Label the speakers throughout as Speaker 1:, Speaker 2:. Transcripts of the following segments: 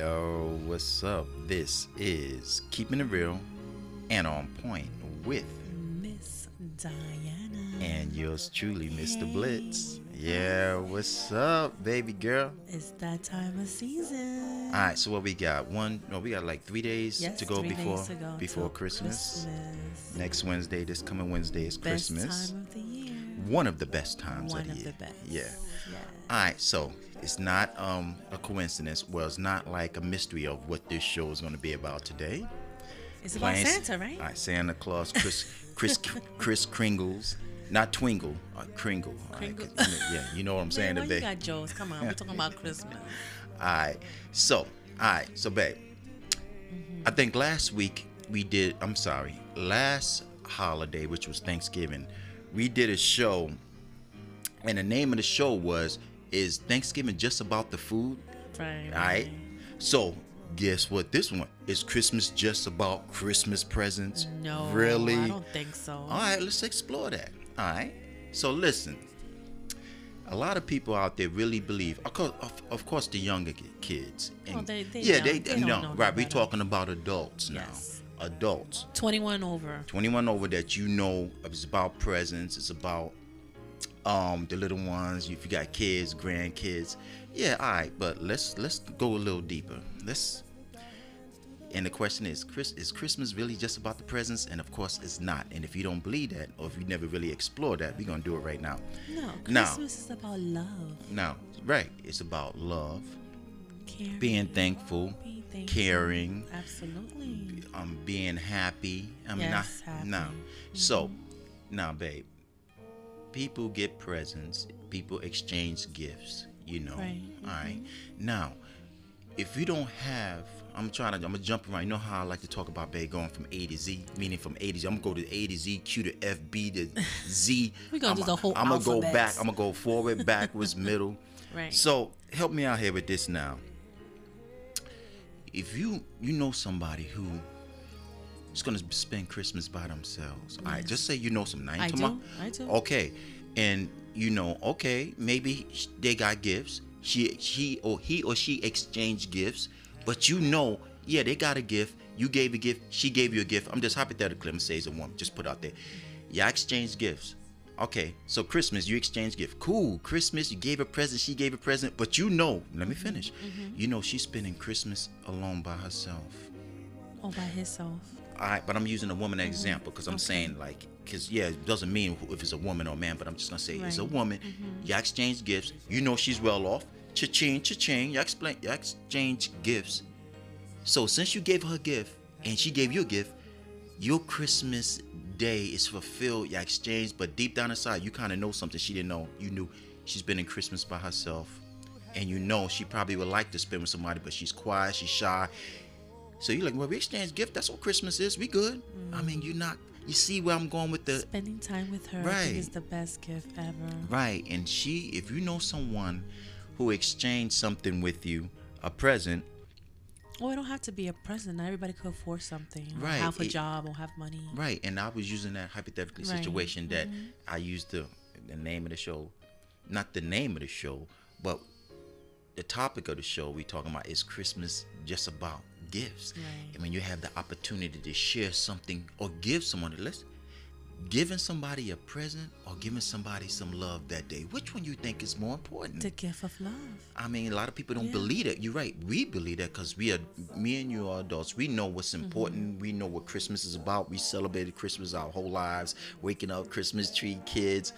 Speaker 1: Yo, what's up? This is Keeping It Real and On Point with
Speaker 2: Miss Diana.
Speaker 1: and yours truly, Mr.
Speaker 2: Hey.
Speaker 1: Blitz. Yeah, what's up, baby girl?
Speaker 2: It's that time of season.
Speaker 1: All right, so what we got? One, no, we got like three days
Speaker 2: yes,
Speaker 1: to go before
Speaker 2: to go
Speaker 1: before Christmas.
Speaker 2: Christmas.
Speaker 1: Next Wednesday, this coming Wednesday is
Speaker 2: Best
Speaker 1: Christmas.
Speaker 2: time of the year.
Speaker 1: One of the best times
Speaker 2: One
Speaker 1: of the
Speaker 2: of
Speaker 1: year.
Speaker 2: the best.
Speaker 1: Yeah.
Speaker 2: Yeah.
Speaker 1: All right, so it's not um, a coincidence. Well, it's not like a mystery of what this show is going to be about today.
Speaker 2: It's about
Speaker 1: Plain-
Speaker 2: Santa, right?
Speaker 1: All right, Santa Claus, Chris, Chris, Kris Kringles, not Twingle, uh, Kringle. right,
Speaker 2: Kringle.
Speaker 1: know, yeah, you know what I'm saying,
Speaker 2: Man, why
Speaker 1: babe.
Speaker 2: you got Joe's? Come on, we're talking about Christmas.
Speaker 1: All right, so, all right, so, babe,
Speaker 2: Mm-hmm.
Speaker 1: I think last week we did. I'm sorry, last holiday, which was Thanksgiving, we did a show, and the name of the show was "Is Thanksgiving Just About the Food?"
Speaker 2: Right.
Speaker 1: All right. So guess what? This one is Christmas just about Christmas presents.
Speaker 2: No.
Speaker 1: Really?
Speaker 2: I don't think so.
Speaker 1: All right, let's explore that. All right. So listen, a lot of people out there really believe, of course, of, of course the younger ki- kids.
Speaker 2: Oh, they- they
Speaker 1: yeah,
Speaker 2: young.
Speaker 1: they,
Speaker 2: They don't
Speaker 1: no, right. We're talking about adults now. Adults,
Speaker 2: 21 over.
Speaker 1: 21 over that you know it's about presents. It's about um the little ones. If you got kids, grandkids, yeah, all right. But let's let's go a little deeper. Let's. And the question is, Chris, is Christmas really just about the presents? And of course, it's not. And if you don't believe that, or if you never really explored that, we're gonna do it right now.
Speaker 2: No.
Speaker 1: No.
Speaker 2: Christmas is about love.
Speaker 1: Now, right? It's about love,
Speaker 2: Caring.
Speaker 1: being thankful,
Speaker 2: being thankful.
Speaker 1: caring,
Speaker 2: Absolutely.
Speaker 1: um, being happy. I mean,
Speaker 2: Yes,
Speaker 1: not,
Speaker 2: happy.
Speaker 1: now, so now, babe, people get presents, people exchange gifts. You know,
Speaker 2: Right,
Speaker 1: all right. Now, if you don't have, I'm trying to, I'm gonna jump around. You know how I like to talk about babe going from A to Z, meaning from A to Z. I'm gonna go to A to Z, Q to F, B to Z.
Speaker 2: We gonna do
Speaker 1: I'm-
Speaker 2: the whole
Speaker 1: I'm gonna go back. I'm gonna go forward, backwards, middle.
Speaker 2: Right.
Speaker 1: So help me out here with this now. If you you know somebody who is gonna spend Christmas by themselves, all right, just say you know some nine
Speaker 2: I
Speaker 1: to
Speaker 2: do, I do.
Speaker 1: Okay, and you know, okay, maybe they got gifts. She she or he or she exchanged gifts, but you know, yeah, they got a gift. You gave a gift. She gave you a gift. I'm just hypothetically. I'm it's a woman. Just put out there. Y'all exchanged gifts. Okay, so Christmas, you exchange gift. Cool. Christmas, you gave a present, she gave a present, but you know, let me finish. Mm-hmm, mm-hmm. You know she's spending Christmas alone by herself.
Speaker 2: All by herself.
Speaker 1: All right, but I'm using a woman as example because I'm saying like, because yeah, it doesn't mean if it's a woman or a man, but I'm just gonna say it's a
Speaker 2: Right.
Speaker 1: woman. You exchange gifts. You know she's well off. Cha-ching, cha-ching. You explain, you exchange gifts. So since you gave her a gift and she gave you a gift, your Christmas day is fulfilled. You exchange, but deep down inside, you kind of know something she didn't know. You knew she's been in Christmas by herself, and you know she probably would like to spend with somebody, but she's quiet, she's shy. So you're like, well, we exchange gift. That's what Christmas is. We good. I mean, mm. you're not. You see where I'm going with the
Speaker 2: Spending time with her
Speaker 1: Right.
Speaker 2: is the best gift ever.
Speaker 1: right. And she, if you know someone who exchanged something with you, a present,
Speaker 2: Oh, it don't have to be a present. Not everybody could afford something.
Speaker 1: Right,
Speaker 2: Have a
Speaker 1: it-
Speaker 2: job or have money.
Speaker 1: Right, and I was using that hypothetical
Speaker 2: Right,
Speaker 1: situation that mm-hmm. I used the the name of the show, not the name of the show, but the topic of the show we talking about is Christmas just about gifts.
Speaker 2: Right.
Speaker 1: And when you have the opportunity to share something or give someone let's giving somebody a present or giving somebody some love that day, which one you think is more important?
Speaker 2: The gift of love.
Speaker 1: I mean, a lot of people don't
Speaker 2: Yeah.
Speaker 1: believe that. You're right. We believe that because we are, me and you are adults. We know what's
Speaker 2: Mm-hmm.
Speaker 1: important. We know what Christmas is about. We celebrated Christmas our whole lives, waking up, Christmas tree, kids,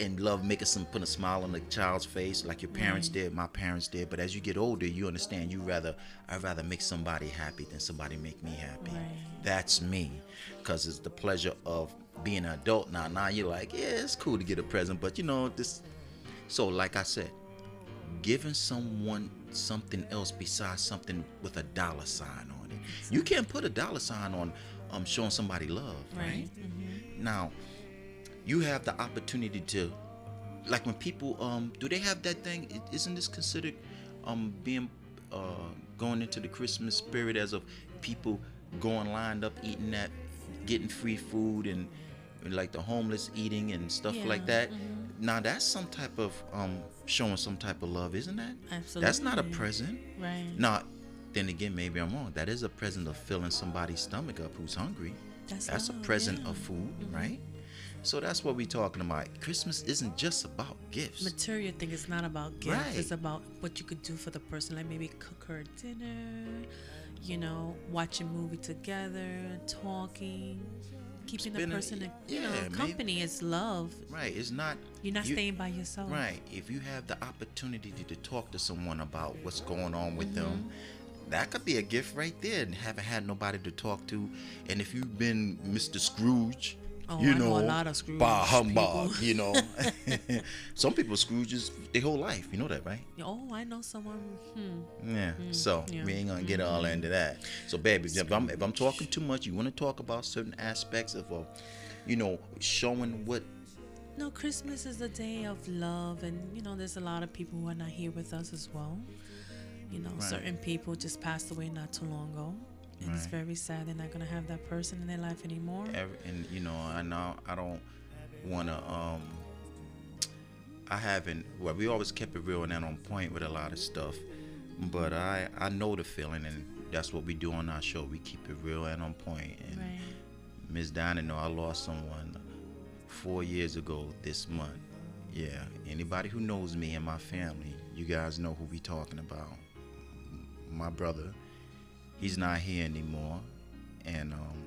Speaker 1: and love making some put a smile on the child's face like your parents did, my parents did. But as you get older, you understand. You rather, I'd rather make somebody happy than somebody make me happy.
Speaker 2: Right.
Speaker 1: That's me, because it's the pleasure of being an adult now. Now you're like, yeah, it's cool to get a present, but you know this. So, like I said, giving someone something else besides something with a dollar sign on it. You can't put a dollar sign on um showing somebody love, right?
Speaker 2: Right. Mm-hmm.
Speaker 1: Now, you have the opportunity to like when people um do they have that thing isn't this considered um being uh going into the Christmas spirit as of people going lined up eating that getting free food and like the homeless eating and stuff like
Speaker 2: Yeah,
Speaker 1: that. Now that's some type of um showing some type of love, isn't that? Absolutely. That's not a present.
Speaker 2: Right.
Speaker 1: Now, then again, maybe I'm wrong. That is a present of filling somebody's stomach up who's hungry.
Speaker 2: That's,
Speaker 1: That's a present
Speaker 2: yeah.
Speaker 1: of food, right? So that's what we're talking about. Christmas isn't just about gifts.
Speaker 2: Material thing is not about gifts.
Speaker 1: Right.
Speaker 2: It's about what you could do for the person. Like maybe cook her dinner, you know, watch a movie together, talking, keeping
Speaker 1: Spending-
Speaker 2: the person, you
Speaker 1: yeah,
Speaker 2: know, company is love.
Speaker 1: Right. It's not.
Speaker 2: You're not
Speaker 1: you-
Speaker 2: staying by yourself.
Speaker 1: Right. If you have the opportunity to, to talk to someone about what's going on with them,
Speaker 2: Mm-hmm.
Speaker 1: that could be a gift right there. And haven't had nobody to talk to, and if you've been Mr. Scrooge,
Speaker 2: Oh,
Speaker 1: you
Speaker 2: I know
Speaker 1: know,
Speaker 2: a lot of Scrooge
Speaker 1: bah humbug,
Speaker 2: people.
Speaker 1: you know. Some people Scrooges their whole life. You know that, right?
Speaker 2: Oh, I know someone. Hmm.
Speaker 1: Yeah. so
Speaker 2: yeah.
Speaker 1: we ain't gonna get all into that. So, baby, if I'm, if I'm talking too much, you want to talk about certain aspects of, uh, you know, showing what
Speaker 2: No, Christmas is a day of love, and you know, there's a lot of people who are not here with us as well. You know,
Speaker 1: Right.
Speaker 2: certain people just passed away not too long ago, and it's very sad they're not gonna have that person in their life anymore.
Speaker 1: every, and you know I know I don't want to um I haven't well we always kept it real and then on point with a lot of stuff but I I know the feeling and that's what we do on our show we keep it real and on point. point and
Speaker 2: Right.
Speaker 1: Miss Diana know I lost someone four years ago this month yeah anybody who knows me and my family you guys know who we talking about my brother he's not here anymore and um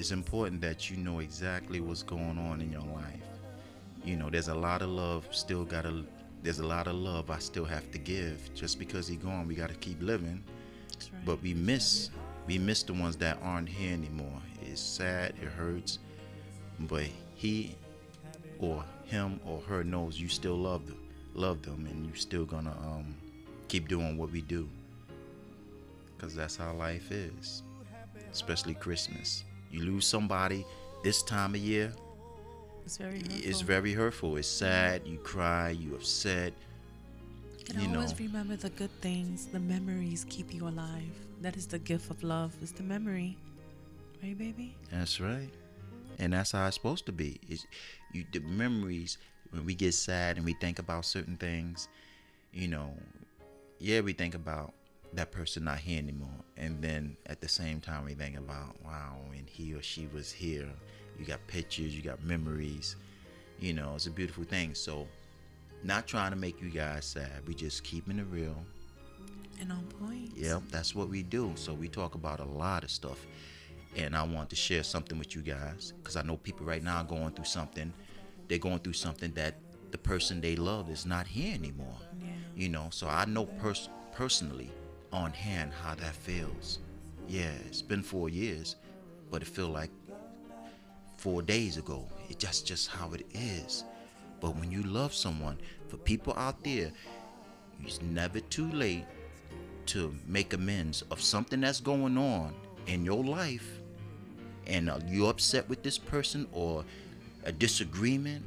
Speaker 1: it's important that you know exactly what's going on in your life. You know, there's a lot of love still gotta there's a lot of love I still have to give. Just because he's gone, we gotta keep living.
Speaker 2: That's right.
Speaker 1: But we miss we miss the ones that aren't here anymore. It's sad, it hurts. But he or him or her knows you still love them love them and you're still gonna um keep doing what we do. Cause that's how life is. Especially Christmas. You lose somebody this time of year,
Speaker 2: it's very.
Speaker 1: it's
Speaker 2: hurtful.
Speaker 1: very hurtful. It's sad. You cry. You upset.
Speaker 2: And
Speaker 1: you
Speaker 2: always
Speaker 1: know.
Speaker 2: remember the good things. The memories keep you alive. That is the gift of love. Is the memory, right, baby?
Speaker 1: That's right. And that's how it's supposed to be. It's you the memories when we get sad and we think about certain things, you know, yeah, we think about that person not here anymore. And then at the same time we think about, wow, when he or she was here, you got pictures, you got memories. You know, it's a beautiful thing. So not trying to make you guys sad. We just keeping it real.
Speaker 2: And on point.
Speaker 1: Yep, that's what we do. So we talk about a lot of stuff. And I want to share something with you guys because I know people right now are going through something. They're going through something that the person they love is not here anymore.
Speaker 2: Yeah.
Speaker 1: You know, so I know pers- personally on hand how that feels. Yeah, it's been four years, but it feel like four days ago. It just just how it is. But when you love someone, for people out there, it's never too late to make amends of something that's going on in your life and uh, you're upset with this person or a disagreement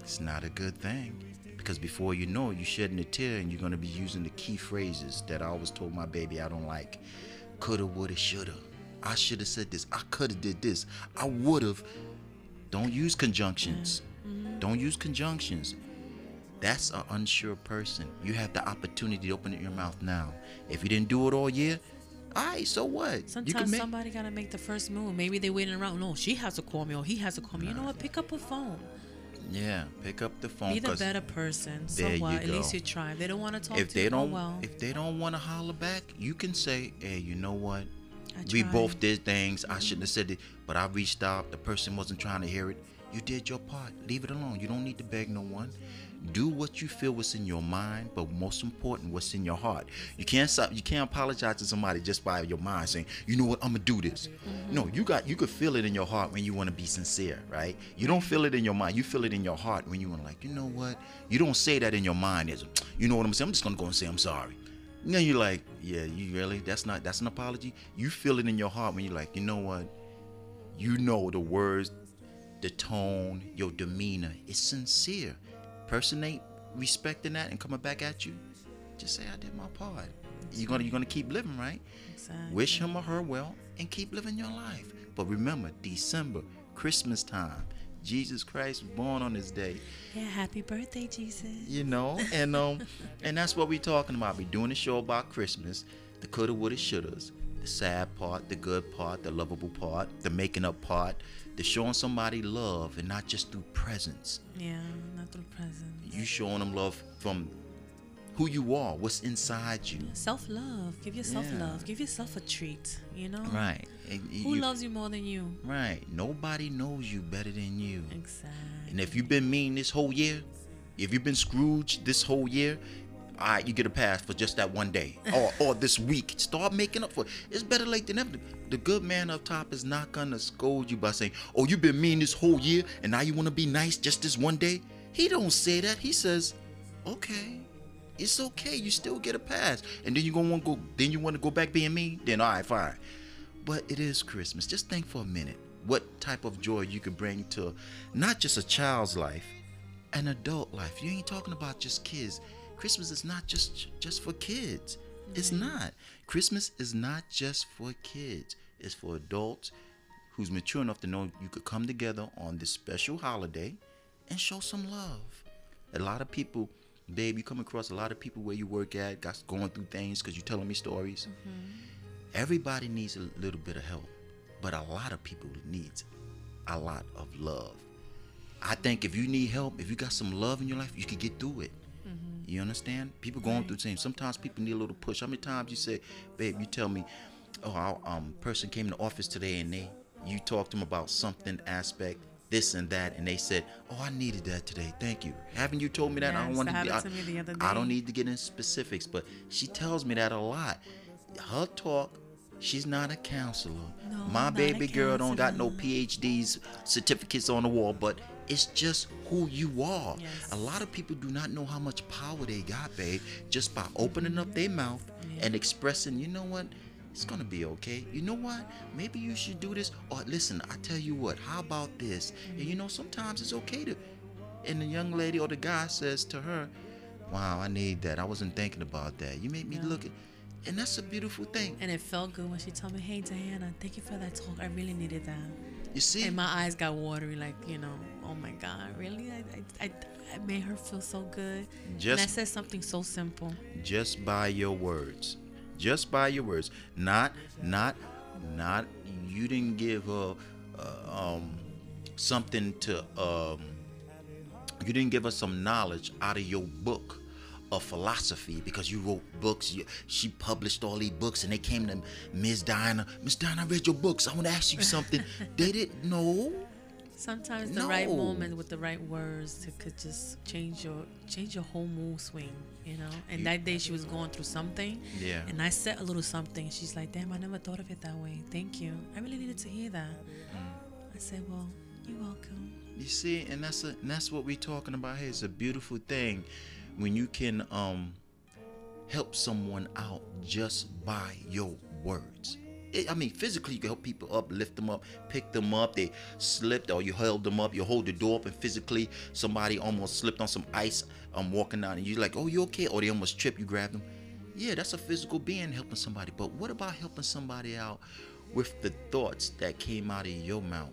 Speaker 1: it's not a good thing because before you know it, you're shedding a tear and you're going to be using the key phrases that i always told my baby i don't like coulda woulda shoulda i should have said this i could have did this i would have don't use conjunctions mm-hmm. don't use conjunctions that's an unsure person. You have the opportunity to open your mouth now. If you didn't do it all year, all right, so what?
Speaker 2: Sometimes
Speaker 1: make
Speaker 2: somebody gotta make the first move. Maybe they waiting around. No, she has to call me or he has to call me. You know what? Pick up a phone.
Speaker 1: Yeah, pick up the phone.
Speaker 2: Be the better person. So what? At
Speaker 1: go.
Speaker 2: least you try. They don't want to talk
Speaker 1: if
Speaker 2: to
Speaker 1: they
Speaker 2: you.
Speaker 1: don't,
Speaker 2: oh, well.
Speaker 1: if they don't want to holler back, you can say, "Hey, you know what?
Speaker 2: I
Speaker 1: we both did things. I shouldn't have mm-hmm. said it, but I reached out. The person wasn't trying to hear it. You did your part. Leave it alone. You don't need to beg no one. Do what you feel what's in your mind, but most important, what's in your heart. You can't stop. You can't apologize to somebody just by your mind saying, "You know what? I'm gonna do this." Mm-hmm. No, you got. You could feel it in your heart when you want to be sincere, right? You don't feel it in your mind. You feel it in your heart when you want like, you know what? You don't say that in your mind as, you know what I'm saying? I'm just gonna go and say I'm sorry. And then you're like, yeah, you really? That's not. That's an apology. You feel it in your heart when you're like, you know what? You know the words, the tone, your demeanor is sincere. Person ain't respecting that and coming back at you. Just say I did my part. You're gonna you're gonna keep living, right?
Speaker 2: Exactly.
Speaker 1: Wish him or her well and keep living your life. But remember, December, Christmas time, Jesus Christ was born on this day.
Speaker 2: Yeah, happy birthday, Jesus.
Speaker 1: You know, and um, and that's what we talking about. We doing a show about Christmas, the coulda, woulda, shouldas, sad part, the good part, the lovable part, the making up part, the showing somebody love, and not just through presents.
Speaker 2: Yeah, not through presents.
Speaker 1: You showing them love from who you are, what's inside you.
Speaker 2: Self love. Give yourself
Speaker 1: Yeah.
Speaker 2: love. Give yourself a treat. You know.
Speaker 1: Right. And
Speaker 2: Who
Speaker 1: you-
Speaker 2: loves you more than you?
Speaker 1: Right. Nobody knows you better than you.
Speaker 2: Exactly.
Speaker 1: And if you've been mean this whole year, if you've been Scrooge this whole year, all right, you get a pass for just that one day or, or this week. Start making up for it. It's better late than never. The good man up top is not gonna scold you by saying, "Oh, you've been mean this whole year, and now you want to be nice just this one day." He don't say that. He says, "Okay, it's okay. You still get a pass." And then you gonna want to go. Then you want to go back being mean. Then all right, fine. But it is Christmas. Just think for a minute what type of joy you could bring to not just a child's life, an adult life. You ain't talking about just kids. Christmas is not just just for kids. It's mm-hmm. not. Christmas is not just for kids. It's for adults who's mature enough to know you could come together on this special holiday and show some love. A lot of people, babe, you come across a lot of people where you work at, got going through things because you're telling me stories. Mm-hmm. Everybody needs a little bit of help, but a lot of people needs a lot of love. I think if you need help, if you got some love in your life, you can get through it. You understand? People going through things. Sometimes people need a little push. How many times you say, babe, you tell me, oh, our um, person came in the office today and they, you talked to them about something aspect, this and that, and they said, oh, I needed that today. Thank you. Haven't you told me that? I don't want to.
Speaker 2: happened to me the
Speaker 1: I don't need to get in specifics, but she tells me that a lot. Her talk. She's not a counselor.
Speaker 2: No,
Speaker 1: My
Speaker 2: not a
Speaker 1: baby girl don't got no. PhDs, certificates on the wall, but it's just who you are.
Speaker 2: Yes.
Speaker 1: A lot of people do not know how much power they got, babe, just by opening up their mouth and expressing, you know what? It's gonna be okay. You know what? Maybe you should do this. Or listen, I tell you what, how about this? And you mm-hmm. know, sometimes it's okay to and the young lady or the guy says to her, Wow, I need that. I wasn't thinking about that. You made me
Speaker 2: Yeah.
Speaker 1: look at and that's a beautiful thing.
Speaker 2: And it felt good when she told me, "Hey, Diana, thank you for that talk. I really needed that."
Speaker 1: You see?
Speaker 2: And my eyes got watery, like you know, oh my God, really? I, I, I, I made her feel so good. and I said something so simple.
Speaker 1: just by your words just by your words not not not you didn't give her uh, um something to um you didn't give her some knowledge out of your book of philosophy because you wrote books you, she published all these books and they came to ms diana miss diana i read your books i want to ask you something they didn't know
Speaker 2: Sometimes the right moment with the right words to, could just change your change your whole mood swing, you know. And that day she was going through something,
Speaker 1: Yeah.
Speaker 2: And I said a little something. She's like, "Damn, I never thought of it that way. Thank you. I really needed to hear that."
Speaker 1: Mm.
Speaker 2: I said, "Well, you're welcome."
Speaker 1: You see, and that's a, and that's what we're talking about here. It's a beautiful thing when you can um help someone out just by your words. It, I mean, physically you can help people up, lift them up, pick them up. They slipped, or you held them up. You hold the door up, and physically somebody almost slipped on some ice. um, walking down, and you're like, "Oh, you okay?" Or they almost trip. You grab them. Yeah, that's a physical being helping somebody. But what about helping somebody out with the thoughts that came out of your mouth?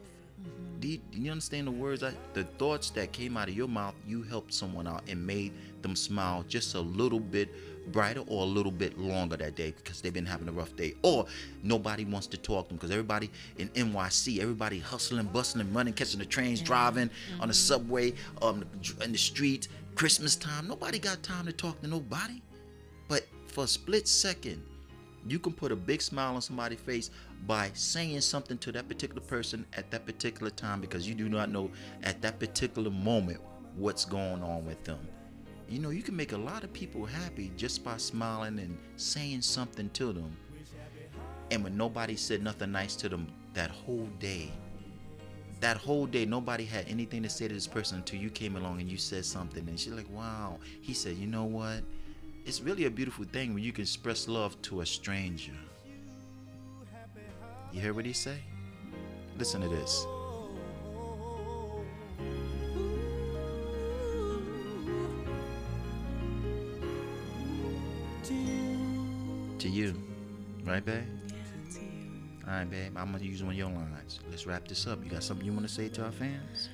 Speaker 1: Do you, understand the words? I, the thoughts that came out of your mouth, you helped someone out and made them smile just a little bit brighter or a little bit longer that day because they've been having a rough day. Or nobody wants to talk to them because everybody in NYC, everybody hustling, bustling, running, catching the trains, driving on the subway, um, in the streets, Christmas time. Nobody got time to talk to nobody. But for a split second, you can put a big smile on somebody's face by saying something to that particular person at that particular time because you do not know at that particular moment what's going on with them. You know, you can make a lot of people happy just by smiling and saying something to them. And when nobody said nothing nice to them that whole day, that whole day, nobody had anything to say to this person until you came along and you said something. And she's like, wow. He said, you know what? It's really a beautiful thing when you can express love to a stranger. You hear what he say? Listen to this. To you. Right, babe?
Speaker 2: Yeah.
Speaker 1: All right, babe. I'm going to use one of your lines. Let's wrap this up. You got something you want to say to our fans?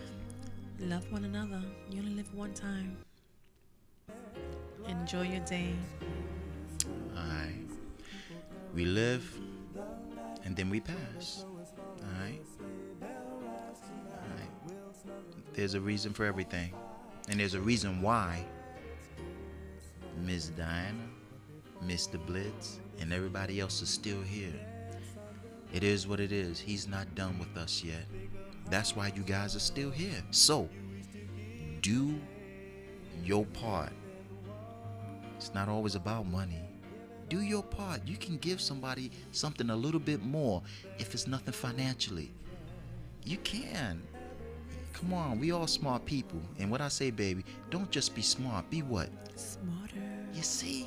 Speaker 2: Love one another. You only live one time. Enjoy your day.
Speaker 1: Alright. We live and then we pass. Alright. Alright. There's a reason for everything. And there's a reason why Miss Diana, Mr. Blitz, and everybody else is still here. It is what it is. He's not done with us yet. That's why you guys are still here. So, do your part. It's not always about money. Do your part. You can give somebody something a little bit more if it's nothing financially. You can. Come on, we all smart people. And what I say, baby, don't just be smart. Be what?
Speaker 2: Smarter.
Speaker 1: You see?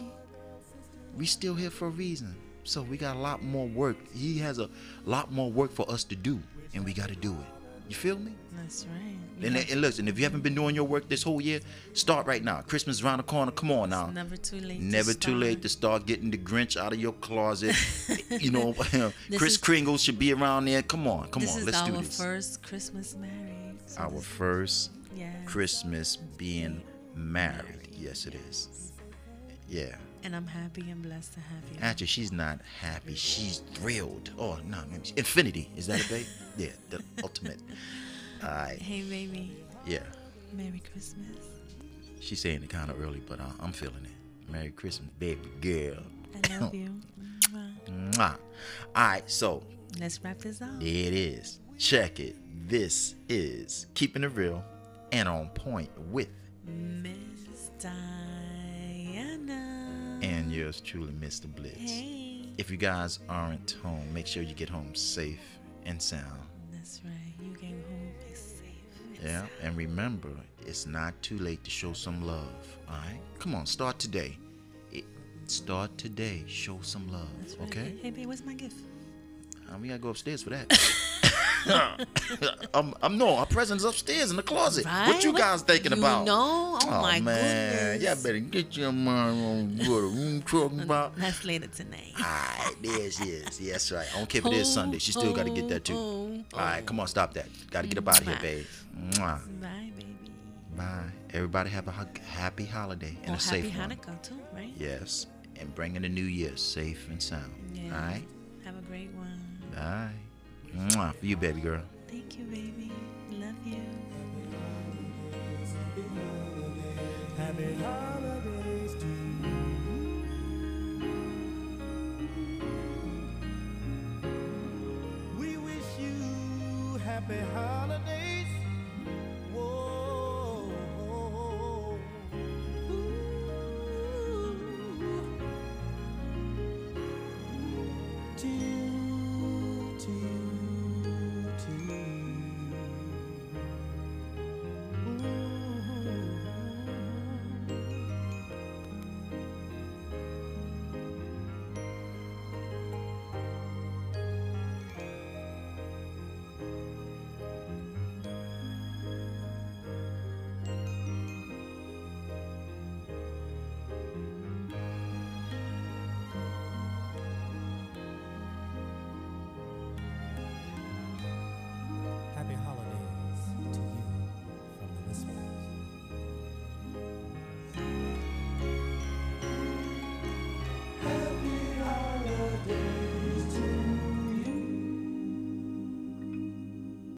Speaker 1: We still here for a reason. So we got a lot more work. He has a lot more work for us to do, and we got to do it. You feel me?
Speaker 2: That's right. You
Speaker 1: And, listen, if you haven't been doing your work this whole year, start right now. Christmas is around the corner. Come on now.
Speaker 2: it's never too late. to
Speaker 1: Never too late to start getting the Grinch out of your closet. you know, Chris
Speaker 2: is-
Speaker 1: Kringle should be around there. Come on, come on, let's do this.
Speaker 2: Our first Christmas married. So
Speaker 1: Our first
Speaker 2: yeah.
Speaker 1: Christmas being married. Yes, it is. Yeah.
Speaker 2: And I'm happy and blessed to have you.
Speaker 1: Actually, she's not happy. She's thrilled. Oh no, maybe infinity. Is that it, babe? yeah, the ultimate. All right.
Speaker 2: Hey, baby.
Speaker 1: Yeah.
Speaker 2: Merry Christmas.
Speaker 1: She's saying it kind of early, but uh, I'm feeling it. Merry Christmas, baby girl.
Speaker 2: I love you. Mwah.
Speaker 1: Mwah. All right, so
Speaker 2: Let's wrap this up.
Speaker 1: it is. Check it. This is keeping it real and on point with
Speaker 2: Miss.
Speaker 1: And yours truly, Mr. Blitz.
Speaker 2: Hey.
Speaker 1: If you guys aren't home, make sure you get home safe and sound.
Speaker 2: That's right. You came home safe.
Speaker 1: Yeah, and remember, it's not too late to show some love. All right, come on, start today. It, start today. Show some love.
Speaker 2: Right.
Speaker 1: Okay,
Speaker 2: Hey, babe, where's my gift?
Speaker 1: um, we gotta go upstairs for that. I'm, I'm no, our present's upstairs in the closet. What you
Speaker 2: Right?
Speaker 1: guys thinking
Speaker 2: you
Speaker 1: about?
Speaker 2: No, oh, oh, my
Speaker 1: man,
Speaker 2: goodness.
Speaker 1: y'all better get your mind on what I'm talking about.
Speaker 2: That's later tonight.
Speaker 1: Alright, there she is. Yes, right. I don't care if it is Sunday. She still got to get that too.
Speaker 2: Oh, oh,
Speaker 1: Alright, come on, stop that. Got to get up out of here, babe. Mwah.
Speaker 2: Bye, baby.
Speaker 1: Bye. Everybody have a happy holiday and
Speaker 2: oh,
Speaker 1: a safe
Speaker 2: happy
Speaker 1: one.
Speaker 2: Hanukkah, too, right?
Speaker 1: Yes, and bring in the new year safe and sound.
Speaker 2: Yeah.
Speaker 1: All right.
Speaker 2: Have a great one.
Speaker 1: Bye. Mwah. For you, baby girl.
Speaker 2: Thank you, baby. Love you.
Speaker 3: Happy holidays to you. We wish you happy holidays. Whoa. Ooh. To